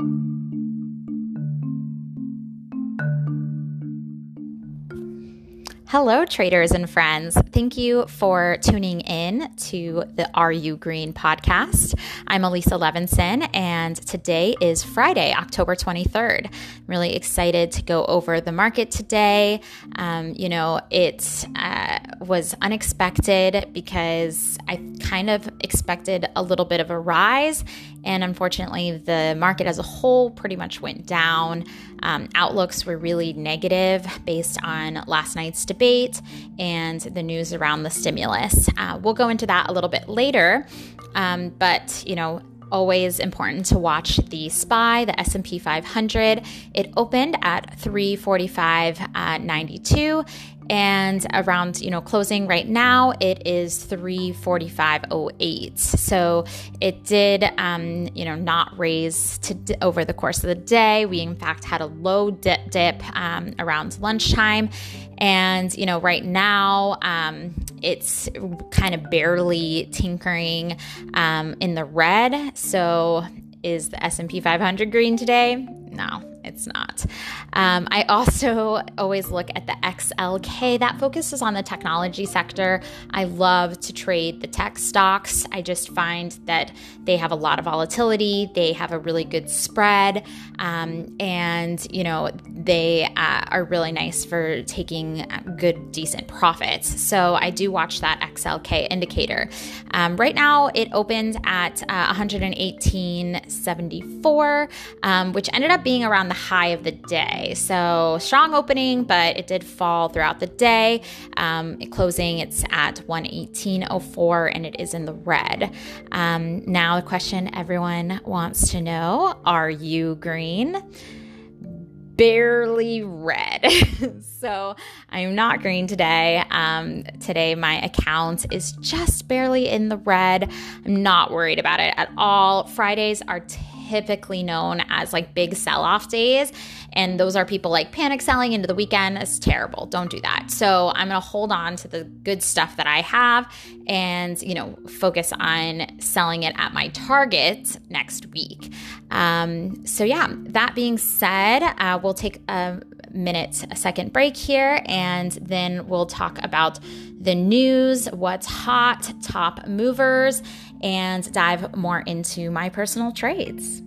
you Hello, traders and friends. Thank you for tuning in to the Are You Green podcast. I'm Elisa Levinson, and today is Friday, October 23rd. I'm really excited to go over the market today. Um, you know, it uh, was unexpected because I kind of expected a little bit of a rise, and unfortunately, the market as a whole pretty much went down. Um, outlooks were really negative based on last night's debate and the news around the stimulus. Uh, we'll go into that a little bit later, um, but you know always important to watch the SPY, the S&P 500. It opened at 345.92 and around you know closing right now it is 345.08 so it did um, you know not raise to d- over the course of the day. We in fact had a low dip, dip um, around lunchtime. And you know right now um, it's kind of barely tinkering um, in the red. So is the s&p 500 green today? No it's not. Um, I also always look at the XLK that focuses on the technology sector. I love to trade the tech stocks. I just find that they have a lot of volatility, they have a really good spread, um, and you know they uh, are really nice for taking good, decent profits. So I do watch that XLK indicator. Um, right now, it opened at uh, 118.74, um, which ended up being around the the high of the day. So strong opening, but it did fall throughout the day. Um, closing, it's at 118.04 and it is in the red. Um, now, the question everyone wants to know are you green? barely red. so I'm not green today. Um, today, my account is just barely in the red. I'm not worried about it at all. Fridays are typically known as like big sell off days. And those are people like panic selling into the weekend. It's terrible. Don't do that. So I'm going to hold on to the good stuff that I have and, you know, focus on selling it at my target next week. Um, so, yeah, that being said, uh, we'll take a minute, a second break here, and then we'll talk about the news, what's hot, top movers, and dive more into my personal trades.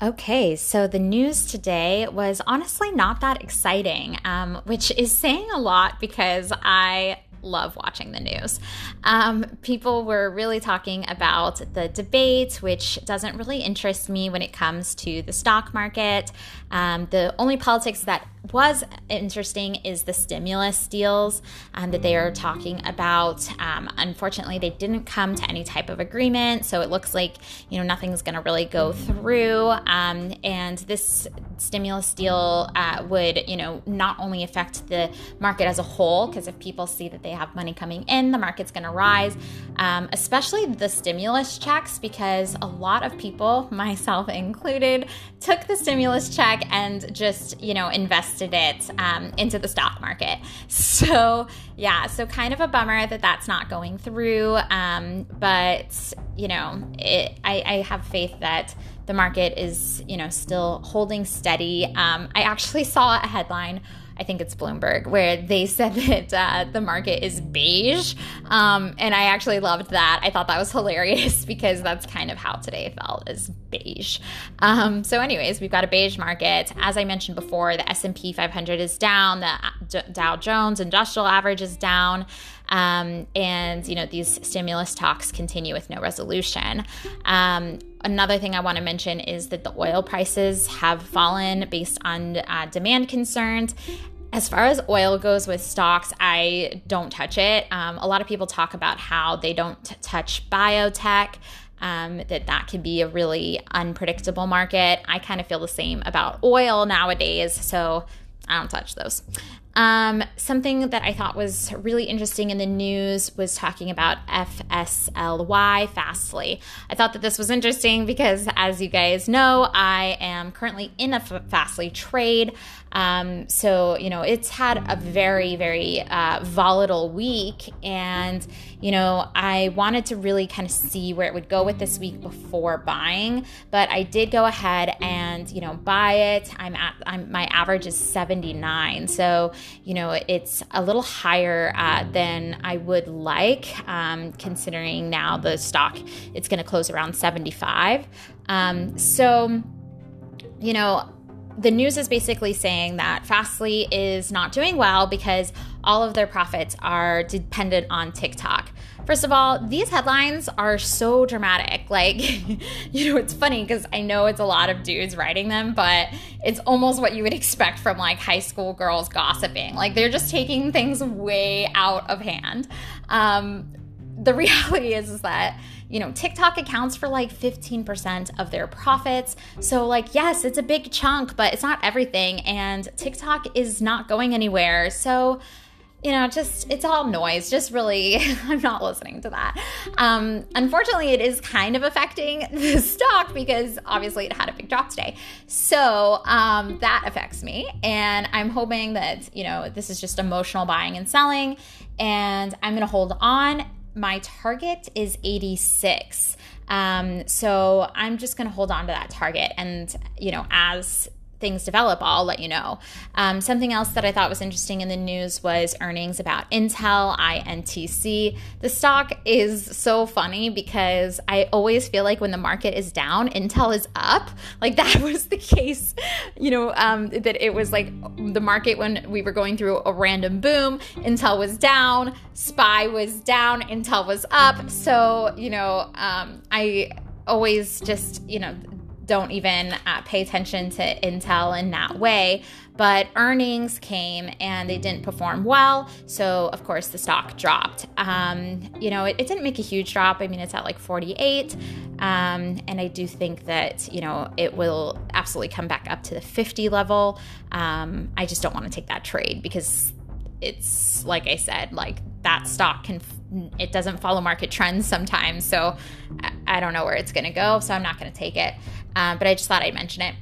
Okay, so the news today was honestly not that exciting, um, which is saying a lot because I love watching the news. Um, people were really talking about the debate, which doesn't really interest me when it comes to the stock market. Um, the only politics that was interesting is the stimulus deals um, that they are talking about. Um, unfortunately, they didn't come to any type of agreement, so it looks like you know nothing's going to really go through. Um, and this stimulus deal uh, would you know not only affect the market as a whole, because if people see that they have money coming in, the market's going to rise. Um, especially the stimulus checks, because a lot of people, myself included, took the stimulus check and just you know invested it um, into the stock market. So, yeah, so kind of a bummer that that's not going through. Um, but, you know, it, I, I have faith that the market is, you know, still holding steady. Um, I actually saw a headline I think it's Bloomberg, where they said that uh, the market is beige. Um, and I actually loved that. I thought that was hilarious because that's kind of how today felt is beige. Um, so, anyways, we've got a beige market. As I mentioned before, the S&P 500 is down. The uh, Dow Jones Industrial Average is down. Um, and you know these stimulus talks continue with no resolution. Um, another thing I want to mention is that the oil prices have fallen based on uh, demand concerns. As far as oil goes with stocks, I don't touch it. Um, a lot of people talk about how they don't t- touch biotech. Um, that that can be a really unpredictable market. I kind of feel the same about oil nowadays, so I don't touch those. Um, something that I thought was really interesting in the news was talking about FSLY, Fastly. I thought that this was interesting because, as you guys know, I am currently in a Fastly trade. Um, so, you know, it's had a very, very uh, volatile week. And, you know, I wanted to really kind of see where it would go with this week before buying. But I did go ahead and, you know, buy it. I'm at, I'm, my average is 79. So, you know, it's a little higher uh, than I would like, um, considering now the stock, it's going to close around 75. Um, so, you know, the news is basically saying that Fastly is not doing well because all of their profits are dependent on TikTok. First of all, these headlines are so dramatic. Like, you know, it's funny because I know it's a lot of dudes writing them, but it's almost what you would expect from like high school girls gossiping. Like, they're just taking things way out of hand. Um, the reality is, is that you know, TikTok accounts for like 15% of their profits. So, like, yes, it's a big chunk, but it's not everything. And TikTok is not going anywhere. So, you know, just it's all noise. Just really, I'm not listening to that. Um, unfortunately, it is kind of affecting the stock because obviously it had a big drop today. So um, that affects me. And I'm hoping that, you know, this is just emotional buying and selling. And I'm going to hold on my target is 86. Um, so I'm just going to hold on to that target. And, you know, as things develop, I'll let you know. Um, something else that I thought was interesting in the news was earnings about Intel, INTC. The stock is so funny because I always feel like when the market is down, Intel is up. Like that was the case, you know, um, that it was like the market when we were going through a random boom, Intel was down, SPY was down, Intel was up. So, you know, um, I always just, you know, don't even uh, pay attention to Intel in that way. But earnings came and they didn't perform well. So, of course, the stock dropped. Um, you know, it, it, didn't make a huge drop. I mean, it's at like 48. Um, and I do think that, you know, it will absolutely come back up to the 50 level. Um, I just don't want to take that trade because it's like I said, like that stock can it doesn't follow market trends sometimes. So I don't know where it's going to go. So I'm not going to take it. Um, but I just thought I'd mention it.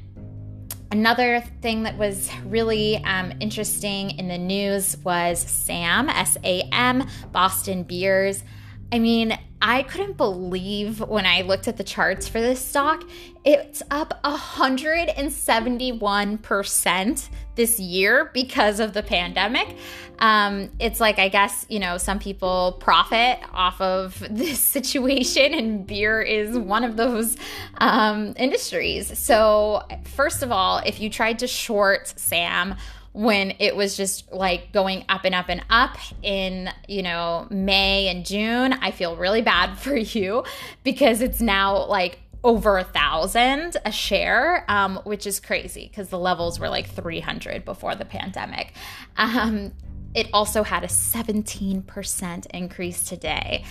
Another thing that was really um, interesting in the news was SAM, S A M, Boston Beers. I mean, I couldn't believe when I looked at the charts for this stock. It's up 171% this year because of the pandemic. Um, it's like, I guess, you know, some people profit off of this situation, and beer is one of those um, industries. So, first of all, if you tried to short Sam, when it was just like going up and up and up in, you know, May and June, I feel really bad for you because it's now like over a thousand a share, um, which is crazy because the levels were like 300 before the pandemic. Um, it also had a 17% increase today.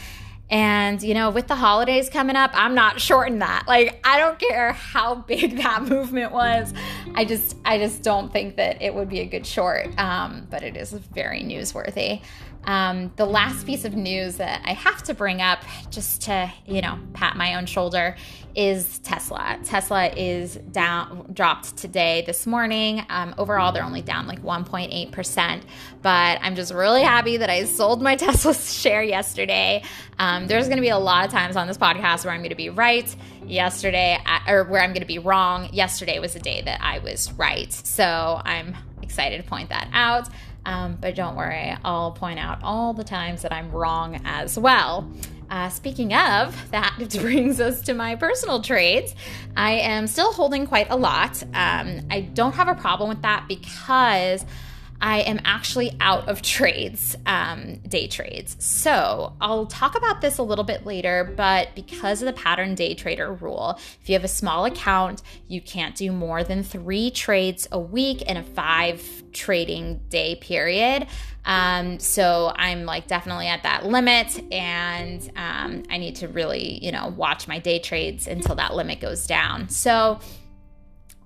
And, you know, with the holidays coming up, I'm not shorting that. Like, I don't care how big that movement was. I just, I just don't think that it would be a good short. Um, but it is very newsworthy. Um, the last piece of news that I have to bring up, just to you know pat my own shoulder, is Tesla. Tesla is down, dropped today, this morning. Um, overall, they're only down like 1.8 percent, but I'm just really happy that I sold my Tesla share yesterday. Um, there's going to be a lot of times on this podcast where I'm going to be right. Yesterday, or where I'm going to be wrong. Yesterday was the day that I was right, so I'm excited to point that out. Um, but don't worry, I'll point out all the times that I'm wrong as well. Uh, speaking of, that brings us to my personal trades. I am still holding quite a lot. Um, I don't have a problem with that because I am actually out of trades, um, day trades. So I'll talk about this a little bit later, but because of the pattern day trader rule, if you have a small account, you can't do more than three trades a week in a five trading day period. Um, so I'm like definitely at that limit, and um, I need to really, you know, watch my day trades until that limit goes down. So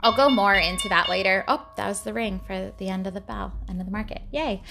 I'll go more into that later. Oh, that was the ring for the end of the bell, end of the market. Yay.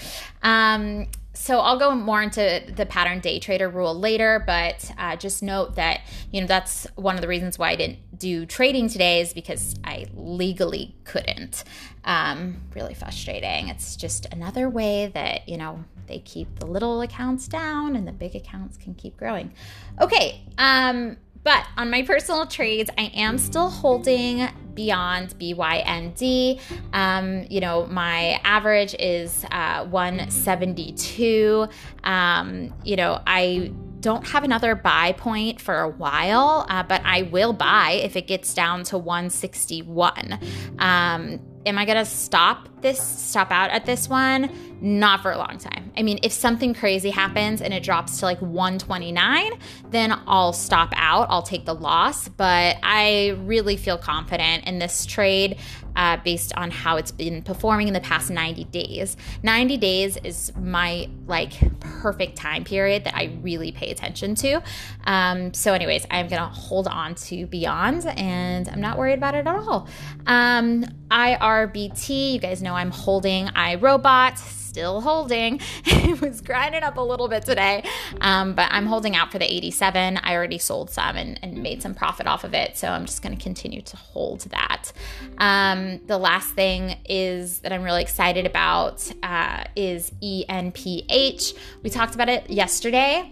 Um, so I'll go more into the pattern day trader rule later, but uh, just note that you know that's one of the reasons why I didn't do trading today is because I legally couldn't. Um, really frustrating. It's just another way that you know they keep the little accounts down and the big accounts can keep growing. Okay, um, but on my personal trades, I am still holding Beyond BYND. Um, you know, my average is uh, 172. Um, you know, I don't have another buy point for a while, uh, but I will buy if it gets down to 161. Um, am I gonna stop this, stop out at this one? Not for a long time. I mean, if something crazy happens and it drops to like 129, then I'll stop out. I'll take the loss. But I really feel confident in this trade uh, based on how it's been performing in the past 90 days. 90 days is my like perfect time period that I really pay attention to. Um, so, anyways, I'm gonna hold on to Beyond, and I'm not worried about it at all. Um, IRBT, you guys know I'm holding iRobot still holding. it was grinding up a little bit today, um, but I'm holding out for the 87. I already sold some and, and made some profit off of it, so I'm just going to continue to hold that. Um, the last thing is that I'm really excited about uh, is ENPH. We talked about it yesterday.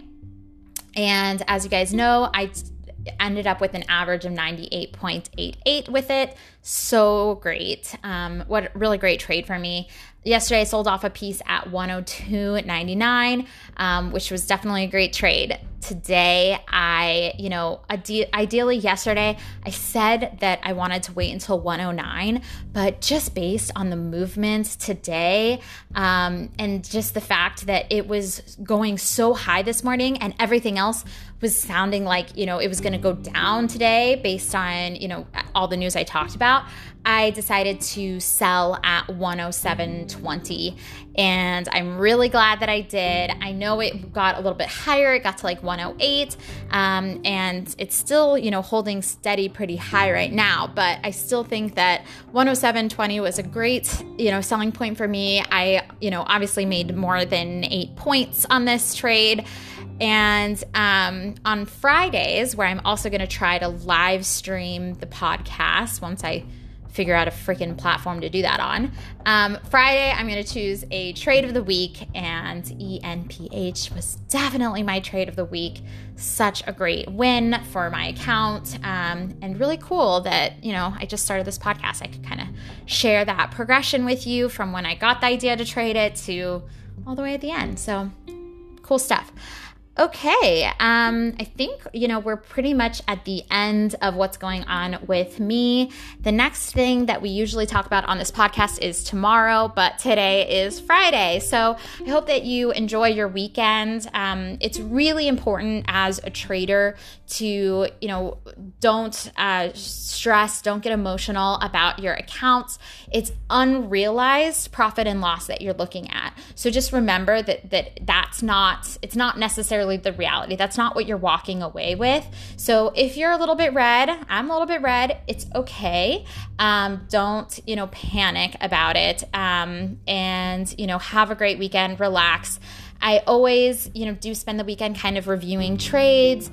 And as you guys know, I ended up with an average of 98.88 with it. So great. Um, what really great trade for me. Yesterday, I sold off a piece at 102.99, um, which was definitely a great trade. Today, I, you know, ide- ideally yesterday, I said that I wanted to wait until 109, but just based on the movements today um, and just the fact that it was going so high this morning and everything else was sounding like, you know, it was going to go down today based on, you know, all the news I talked about. I decided to sell at 107.20 and I'm really glad that I did. I know it got a little bit higher, it got to like 108 um, and it's still, you know, holding steady pretty high right now, but I still think that 107.20 was a great, you know, selling point for me. I, you know, obviously made more than 8 points on this trade. And um, on Fridays, where I'm also going to try to live stream the podcast once I figure out a freaking platform to do that on. Um, Friday, I'm going to choose a trade of the week, and ENPH was definitely my trade of the week. Such a great win for my account, um, and really cool that, you know, I just started this podcast. I could kind of share that progression with you from when I got the idea to trade it to all the way at the end. So cool stuff. Okay, um, I think, you know, we're pretty much at the end of what's going on with me. The next thing that we usually talk about on this podcast is tomorrow, but today is Friday. So I hope that you enjoy your weekend. Um, it's really important as a trader to, you know, don't uh, stress, don't get emotional about your accounts. It's unrealized profit and loss that you're looking at. So just remember that, that that's not, it's not necessarily necessarily the reality. That's not what you're walking away with. So if you're a little bit red, I'm a little bit red, it's okay. Um, don't, you know, panic about it. Um, and, you know, have a great weekend, relax. I always, you know, do spend the weekend kind of reviewing trades,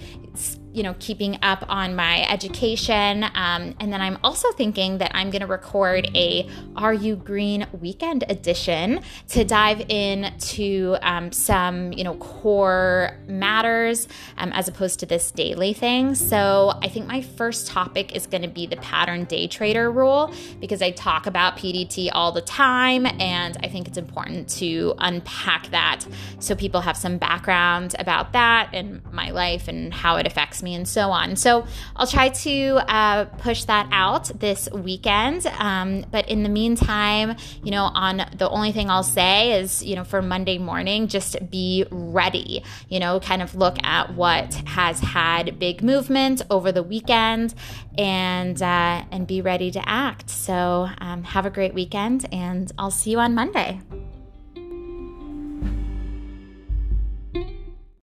you know, keeping up on my education. Um, and then I'm also thinking that I'm going to record a Are You Green weekend edition to dive into um, some, you know, core matters um, as opposed to this daily thing. So I think my first topic is going to be the pattern day trader rule because I talk about PDT all the time. And I think it's important to unpack that so people have some background about that and my life and how it affects me and so on. So I'll try to uh, push that out this weekend. Um, but in the meantime, you know, on the only thing I'll say is, you know, for Monday morning, just be ready. You know, kind of look at what has had big movement over the weekend and uh, and be ready to act. So um, have a great weekend, and I'll see you on Monday.